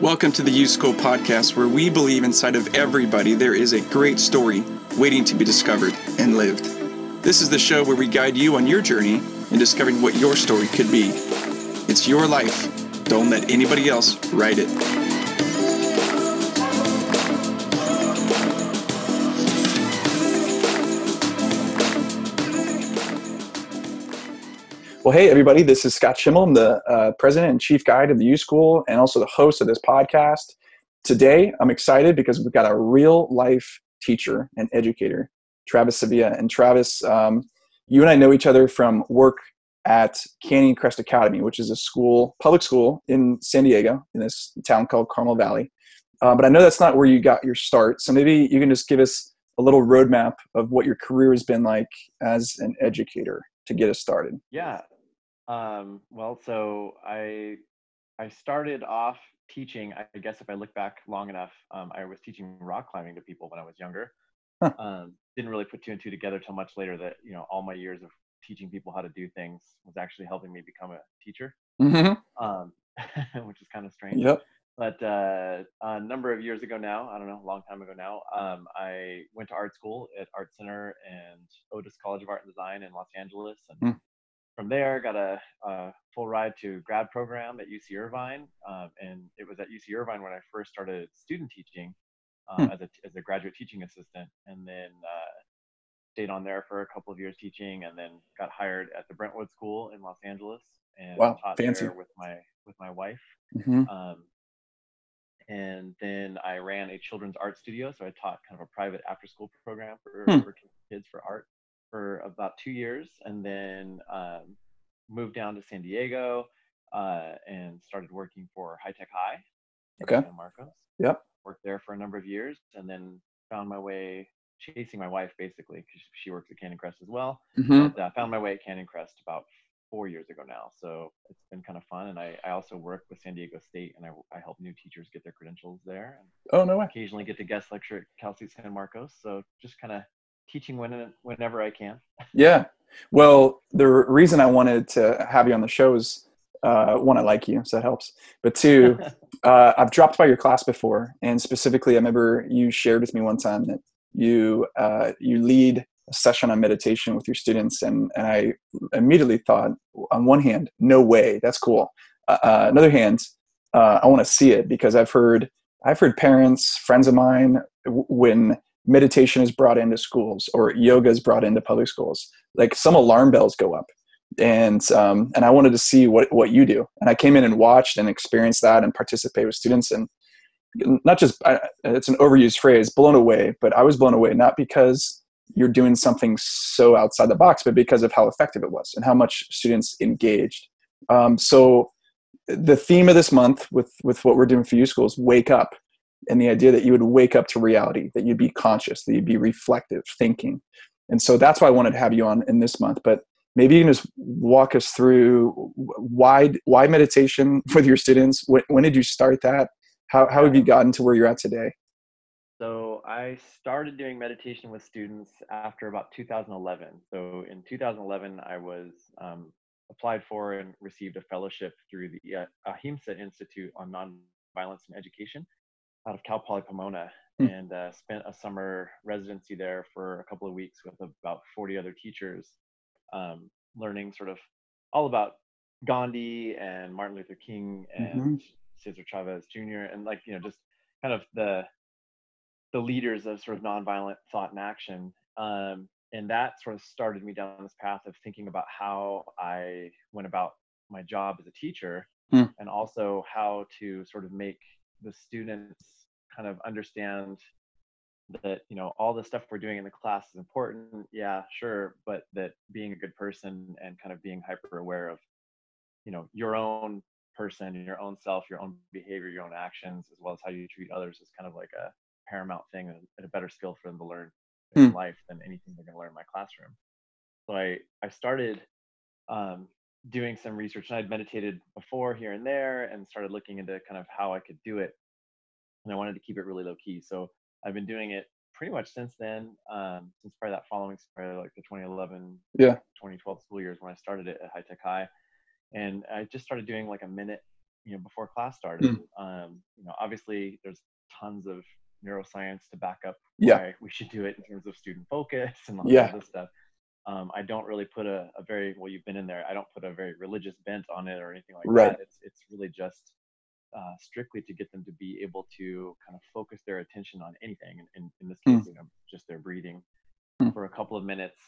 Welcome to the U School podcast, where we believe inside of everybody there is a great story waiting to be discovered and lived. This is the show where we guide you on your journey in discovering what your story could be. It's your life. Don't let anybody else write it. Well, hey, everybody, this is Scott Schimmel. I'm the uh, president and chief guide of the U School and also the host of this podcast. Today, I'm excited because we've got a real life teacher and educator, Travis Sevilla. And Travis, um, you and I know each other from work at Canyon Crest Academy, which is a school, public school in San Diego, in this town called Carmel Valley. Uh, but I know that's not where you got your start. So maybe you can just give us a little roadmap of what your career has been like as an educator to get us started? Yeah. Um, well, so I I started off teaching. I guess if I look back long enough, um, I was teaching rock climbing to people when I was younger. Huh. Um, didn't really put two and two together till much later. That you know, all my years of teaching people how to do things was actually helping me become a teacher, mm-hmm. Um, which is kind of strange. Yep but uh, a number of years ago now, I don't know, a long time ago now, um, I went to art school at Art Center and Otis College of Art and Design in Los Angeles. And mm. From there, got a, a, full ride to grad program at UC Irvine. Um, and it was at UC Irvine when I first started student teaching um, mm. as, a, as a graduate teaching assistant. And then uh, stayed on there for a couple of years teaching and then got hired at the Brentwood School in Los Angeles and wow, taught fancy. there with my with my wife. Mm-hmm. Um, and then I ran a children's art studio. So I taught kind of a private after school program for, hmm. for kids for art for about two years, and then um, moved down to San Diego uh, and started working for High Tech High. Okay. San Marcos. Yep. Worked there for a number of years, and then found my way chasing my wife basically because she works at Canyon Crest as well. Mm-hmm. But, uh, found my way at Canyon Crest about four years ago now. So it's been kind of fun. And I, I also work with San Diego State and I, I help new teachers get their credentials there. And oh, no way. Occasionally get to guest lecture at Cal State San Marcos. So just kind of teaching when, whenever I can. Yeah. Well, the reason I wanted to have you on the show is uh, one, I like you, so that helps. But two, uh, I've dropped by your class before, and specifically, I remember you shared with me one time that you uh, you lead a session on meditation with your students and, and i immediately thought on one hand no way that's cool uh, uh another hand uh, i want to see it because i've heard i've heard parents friends of mine when meditation is brought into schools or yoga is brought into public schools. Like some alarm bells go up and um, and i wanted to see what what you do. And i came in and watched and experienced that and participate with students. And not just it's an overused phrase blown away but i was blown away not because you're doing something so outside the box, but because of how effective it was and how much students engaged. Um, so the theme of this month with with what we're doing for U School is wake up, and the idea that you would wake up to reality, that you'd be conscious, that you'd be reflective, thinking, and so that's why I wanted to have you on in this month. But maybe you can just walk us through why why meditation with your students. When, when did you start that? How how have you gotten to where you're at today? So I started doing meditation with students after about 2011. So in 2011, I was um, applied for and received a fellowship through the uh, Ahimsa Institute on Nonviolence and Education out of Cal Poly Pomona hmm. and uh, spent a summer residency there for a couple of weeks with about 40 other teachers, um, learning sort of all about Gandhi and Martin Luther King and mm-hmm. Cesar Chavez Jr. and like, you know, just kind of the the leaders of sort of nonviolent thought and action. Um, and that sort of started me down this path of thinking about how I went about my job as a teacher hmm. and also how to sort of make the students kind of understand that you know all the stuff we're doing in the class is important yeah sure but that being a good person and kind of being hyper aware of you know your own person your own self your own behavior your own actions as well as how you treat others is kind of like a paramount thing and a better skill for them to learn in mm. life than anything they're going to learn in my classroom. So I, I started um, doing some research and I'd meditated before here and there and started looking into kind of how I could do it. And I wanted to keep it really low key. So I've been doing it pretty much since then, um, since probably that following, probably like the 2011, yeah, 2012 school years when I started it at High Tech High. And I just started doing like a minute you know before class started. Mm. Um, you know, obviously there's tons of neuroscience to back up yeah. why we should do it in terms of student focus and all yeah. this stuff. Um, I don't really put a, a, very well. You've been in there. I don't put a very religious bent on it or anything like right. that. It's it's really just uh, strictly to get them to be able to kind of focus their attention on anything. And in, in this hmm. case, mm. you know, just their breathing mm. for a couple of minutes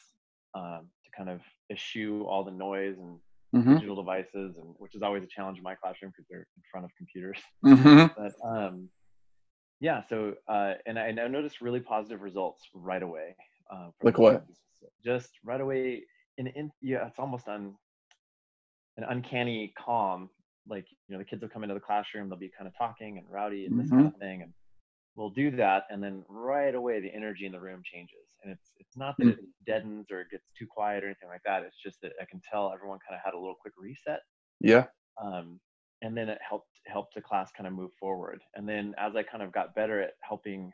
um, to kind of eschew all the noise and mm-hmm. digital devices, and which is always a challenge in my classroom because they're in front of computers. Mm-hmm. But um, yeah, so uh, and I, and I noticed really positive results right away. Uh, like what? Just right away. In, in yeah, it's almost un, an uncanny calm. Like you know, the kids will come into the classroom, they'll be kind of talking and rowdy and this mm-hmm. kind of thing, and we'll do that, and then right away the energy in the room changes. And it's it's not that mm-hmm. it deadens or it gets too quiet or anything like that. It's just that I can tell everyone kind of had a little quick reset. Yeah. Um, and then it helped helped the class kind of move forward. And then as I kind of got better at helping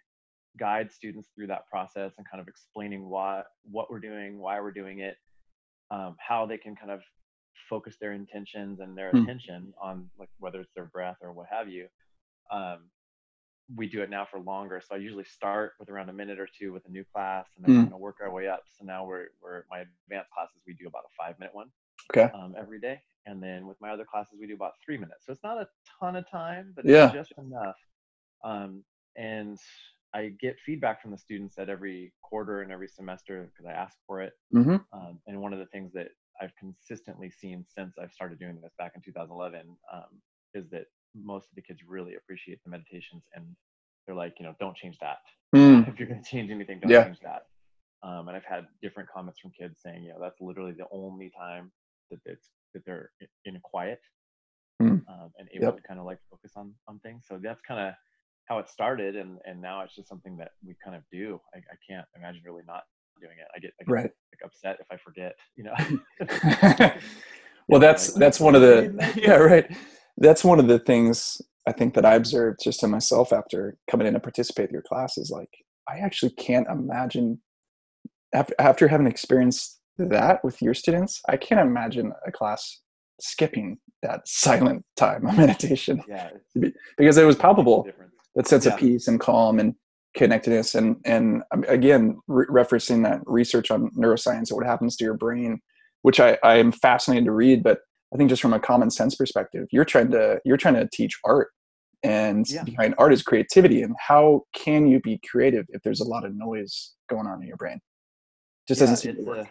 guide students through that process and kind of explaining why what we're doing, why we're doing it, um, how they can kind of focus their intentions and their hmm. attention on like whether it's their breath or what have you. Um, we do it now for longer. So I usually start with around a minute or two with a new class and then mm. kind of work our way up. So now we're, we're my advanced classes, we do about a five minute one okay. Um, every day. And then with my other classes, we do about three minutes. So it's not a ton of time, but yeah. just enough. Um, and I get feedback from the students at every quarter and every semester because I ask for it. Mm-hmm. Um, and one of the things that I've consistently seen since I've started doing this back in 2011 um, is that most of the kids really appreciate the meditations and they're like, you know, don't change that. Mm. If you're going to change anything, don't yeah. change that. Um, and I've had different comments from kids saying, you know, that's literally the only time that it's that they're in quiet mm. um, and able yep. to kind of like focus on on things. So that's kind of how it started, and and now it's just something that we kind of do. I, I can't imagine really not doing it. I get, I get right. like upset if I forget, you know. well, that's that's one of the yeah right. That's one of the things I think that I observed just in myself after coming in to participate in your classes. Like I actually can't imagine after after having experienced that with your students, I can't imagine a class skipping that silent time of meditation. Yeah, because it was palpable that sense yeah. of peace and calm and connectedness and and um, again re- referencing that research on neuroscience and what happens to your brain which I, I am fascinated to read but i think just from a common sense perspective you're trying to you're trying to teach art and yeah. behind art is creativity. And how can you be creative if there's a lot of noise going on in your brain? Just yeah, doesn't seem to work. a,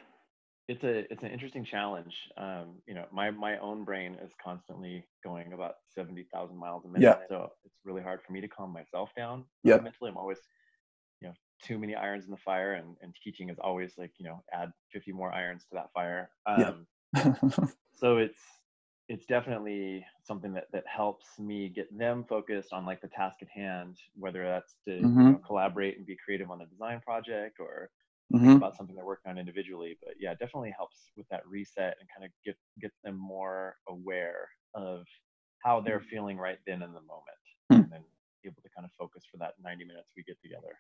it's a it's an interesting challenge. Um, you know, my my own brain is constantly going about seventy thousand miles a minute, yeah. so it's really hard for me to calm myself down. Yeah, mentally, I'm always, you know, too many irons in the fire, and and teaching is always like you know add fifty more irons to that fire. Um, yeah. so it's it's definitely something that that helps me get them focused on like the task at hand, whether that's to mm-hmm. you know, collaborate and be creative on the design project or mm-hmm. about something they're working on individually. But yeah, it definitely helps with that reset and kind of get get them more aware of how they're mm-hmm. feeling right then in the moment, mm-hmm. and then able to kind of focus for that 90 minutes we get together.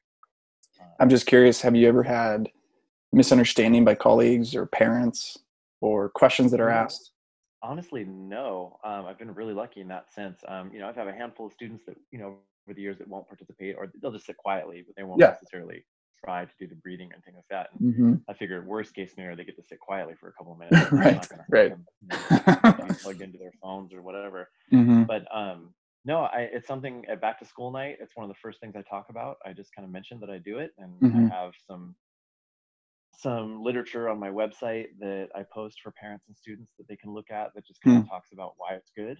Um, I'm just curious. Have you ever had misunderstanding by colleagues or parents or questions that are asked? Honestly, no. Um, I've been really lucky in that sense. Um, you know, I've had a handful of students that you know over the years that won't participate or they'll just sit quietly, but they won't yeah. necessarily try to do the breathing and things like that. And mm-hmm. I figured worst case scenario, they get to sit quietly for a couple of minutes. right, right. Them, you know, plugged into their phones or whatever. Mm-hmm. But um, no, I, it's something at back to school night. It's one of the first things I talk about. I just kind of mentioned that I do it, and mm-hmm. I have some some literature on my website that I post for parents and students that they can look at that just kind of mm. talks about why it's good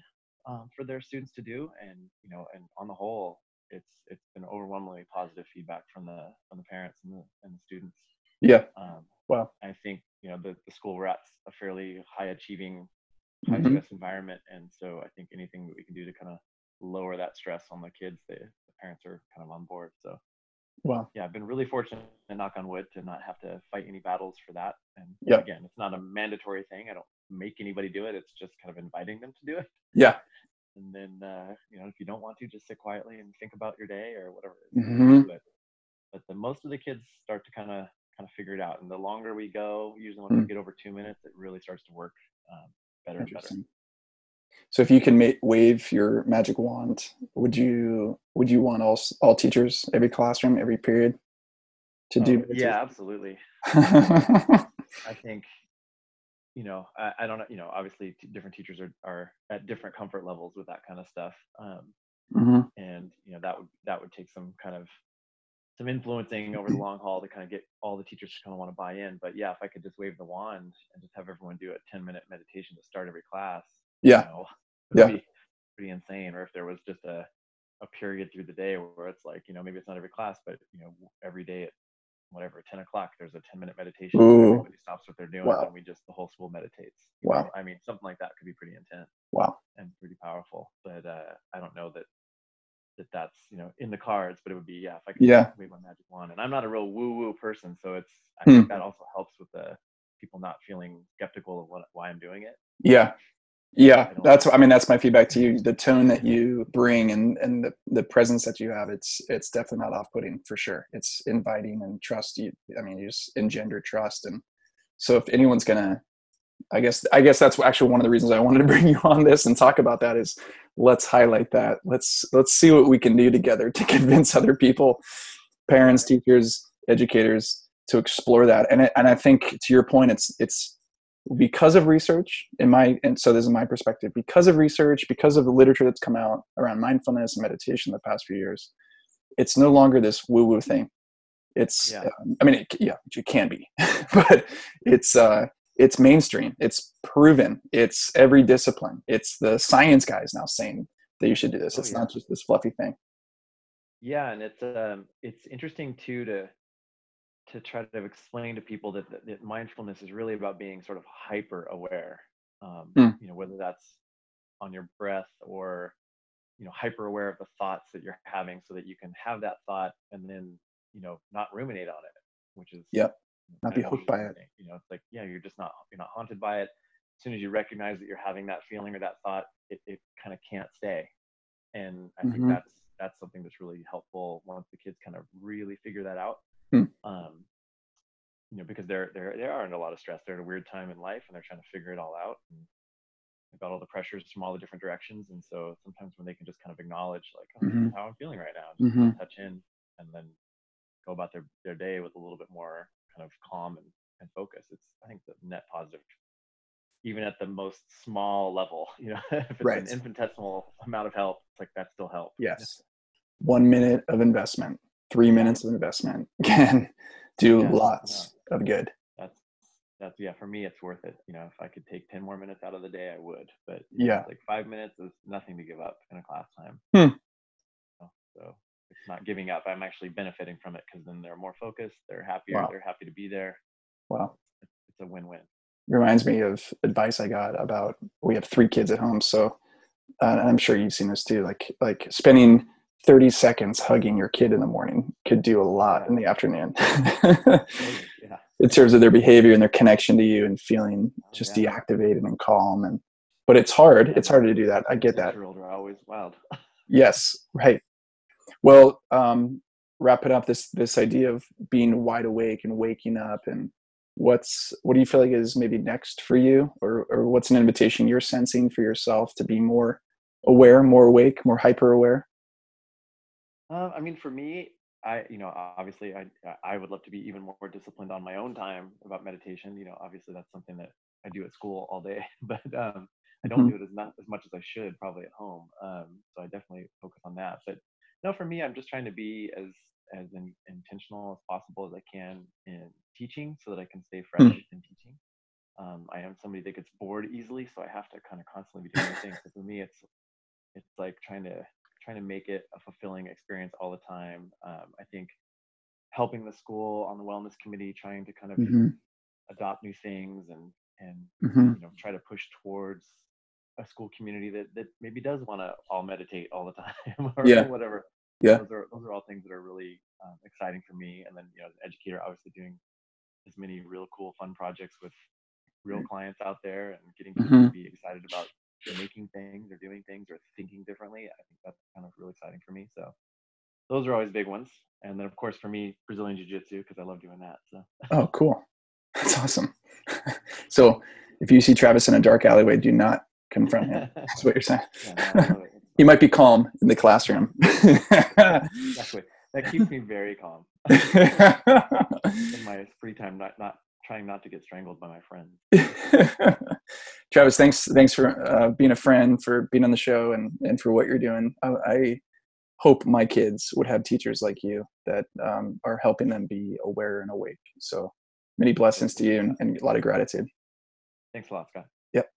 um, for their students to do. And you know, and on the whole, it's it's been overwhelmingly positive feedback from the from the parents and the and the students. Yeah. Um, wow. I think you know the the school we're at a fairly high achieving, high mm-hmm. stress environment, and so I think anything that we can do to kind of lower that stress on the kids, the, the parents are kind of on board. So. Wow. Yeah, I've been really fortunate, and knock on wood, to not have to fight any battles for that. And yep. again, it's not a mandatory thing. I don't make anybody do it. It's just kind of inviting them to do it. Yeah and then uh, you know if you don't want to just sit quietly and think about your day or whatever mm-hmm. but but the most of the kids start to kind of kind of figure it out and the longer we go usually when mm. we get over two minutes it really starts to work um, better and better So if you can ma- wave your magic wand, would you would you want all all teachers, every classroom, every period, to do? Oh, yeah, absolutely. I think you know I, I, don't know you know obviously t- different teachers are are at different comfort levels with that kind of stuff um, mm-hmm. and you know that would that would take some kind of some influencing over the long haul to kind of get all the teachers to kind of want to buy in but yeah if i could just wave the wand and just have everyone do a 10 minute meditation to start every class yeah. you know, yeah. pretty insane or if there was just a a period through the day where it's like you know maybe it's not every class but you know every day at whatever 10 o'clock there's a 10 minute meditation everybody stops what they're doing wow. and we just the whole school meditates wow know? i mean something like that could be pretty intense wow and pretty powerful but uh, i don't know that that that's you know in the cards but it would be yeah if i could yeah. wave my magic wand and i'm not a real woo woo person so it's i hmm. think that also helps with the people not feeling skeptical of what why i'm doing it yeah yeah that's i mean that's my feedback to you. The tone that you bring and and the, the presence that you have it's it's definitely not off-putting for sure. It's inviting and trust you i mean you just engender trust. And so if anyone's gonna i guess i guess that's actually one of the reasons i wanted to bring you on this and talk about that is let's highlight that. Let's let's see what we can do together to convince other people parents teachers educators to explore that. And and i think to your point it's it's because of research in my and so this is my perspective because of research because of the literature that's come out around mindfulness and meditation the past few years it's no longer this woo woo thing. It's yeah. Um, i mean it, yeah it can be but it's uh it's mainstream. It's proven. It's every discipline. It's the science guys now saying that you should do this. Oh, it's yeah. not just this fluffy thing. Yeah and it's um it's interesting too to to try to explain to people that, that, that mindfulness is really about being sort of hyper aware um, mm. you know whether that's on your breath or you know hyper aware of the thoughts that you're having so that you can have that thought and then you know not ruminate on it which is yep not be hooked by it you know it's like yeah you're just not you're not haunted by it as soon as you recognize that you're having that feeling or that thought it, it kind of can't stay and i mm-hmm. think that's that's something that's really helpful once the kids kind of really figure that out Hmm. Um, you know, because they're they're they are under a lot of stress. They're at a weird time in life, and they're trying to figure it all out. And they've got all the pressures from all the different directions, and so sometimes when they can just kind of acknowledge, like, oh, mm-hmm. how I'm feeling right now, just mm-hmm. touch in, and then go about their their day with a little bit more kind of calm and, and focus. It's I think the net positive even at the most small level you know if it's right. an infinitesimal amount of help it's like that still helps yes one minute of investment three minutes of investment can do yeah, lots yeah. of good. That's that's yeah. For me, it's worth it. You know, if I could take ten more minutes out of the day, I would. But yeah, like five minutes is nothing to give up in a class time. Hmm. So, so it's not giving up. I'm actually benefiting from it because then they're more focused. They're happier. Wow. They're happy to be there. Wow, it's, it's a win-win. Reminds me of advice I got about we have three kids at home, so uh, I'm sure you've seen this too. Like like spending 30 seconds hugging your kid in the morning could do a lot in the afternoon. yeah. In terms of their behavior and their connection to you and feeling oh, just yeah. deactivated and calm and but it's hard. It's hard to do that. I get that. Are always wild. yes, right. Well, um, wrap it up. This this idea of being wide awake and waking up and what's what do you feel like is maybe next for you, or or what's an invitation you're sensing for yourself to be more aware, more awake, more hyper aware? Uh, I mean, for me, I, you know, obviously, I, I would love to be even more disciplined on my own time about meditation. You know, obviously, that's something that I do at school all day, but um, I don't mm-hmm. do it as not as much as I should probably at home. Um, so I definitely focus on that. But no, for me, I'm just trying to be as as in, intentional as possible as I can in teaching, so that I can stay fresh mm-hmm. in teaching. Um, I am somebody that gets bored easily, so I have to kind of constantly be doing things. So for me, it's it's like trying to trying to make it a fulfilling experience all the time. Um, I think helping the school on the wellness committee, trying to kind of mm-hmm. adopt new things and and mm-hmm. you know try to push towards a school community that that maybe does want to all meditate all the time or yeah. whatever. Yeah, those are those are all things that are really um, exciting for me. And then you know, as an educator, obviously doing as many real cool, fun projects with real clients out there and getting people mm-hmm. to be excited about they're making things or doing things or thinking differently. I think that's kind of really exciting for me. So those are always big ones. And then of course for me, Brazilian Jiu Jitsu, because I love doing that. So Oh cool. That's awesome. so if you see Travis in a dark alleyway, do not confront him. That's what you're saying. Yeah, no, he might be calm in the classroom. exactly. That keeps me very calm. in my free time, not not trying not to get strangled by my friends. Travis, thanks thanks for uh, being a friend, for being on the show, and and for what you're doing. I, I hope my kids would have teachers like you that um, are helping them be aware and awake. So many blessings to you and, and a lot of gratitude. Thanks a lot, Scott. Yep.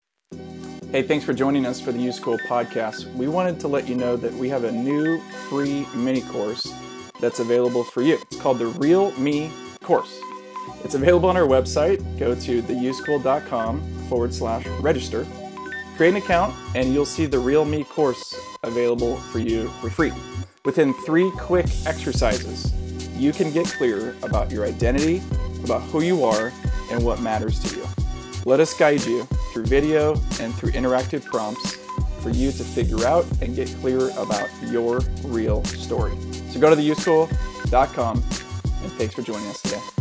Hey, thanks for joining us for the U School podcast. We wanted to let you know that we have a new free mini course that's available for you. It's called the Real Me course. It's available on our website. Go to theuschool.com forward slash register. Create an account, and you'll see the Real Me course available for you for free. Within three quick exercises, you can get clear about your identity, about who you are, and what matters to you. Let us guide you through video and through interactive prompts for you to figure out and get clear about your real story. So go to theuschool.com and thanks for joining us today.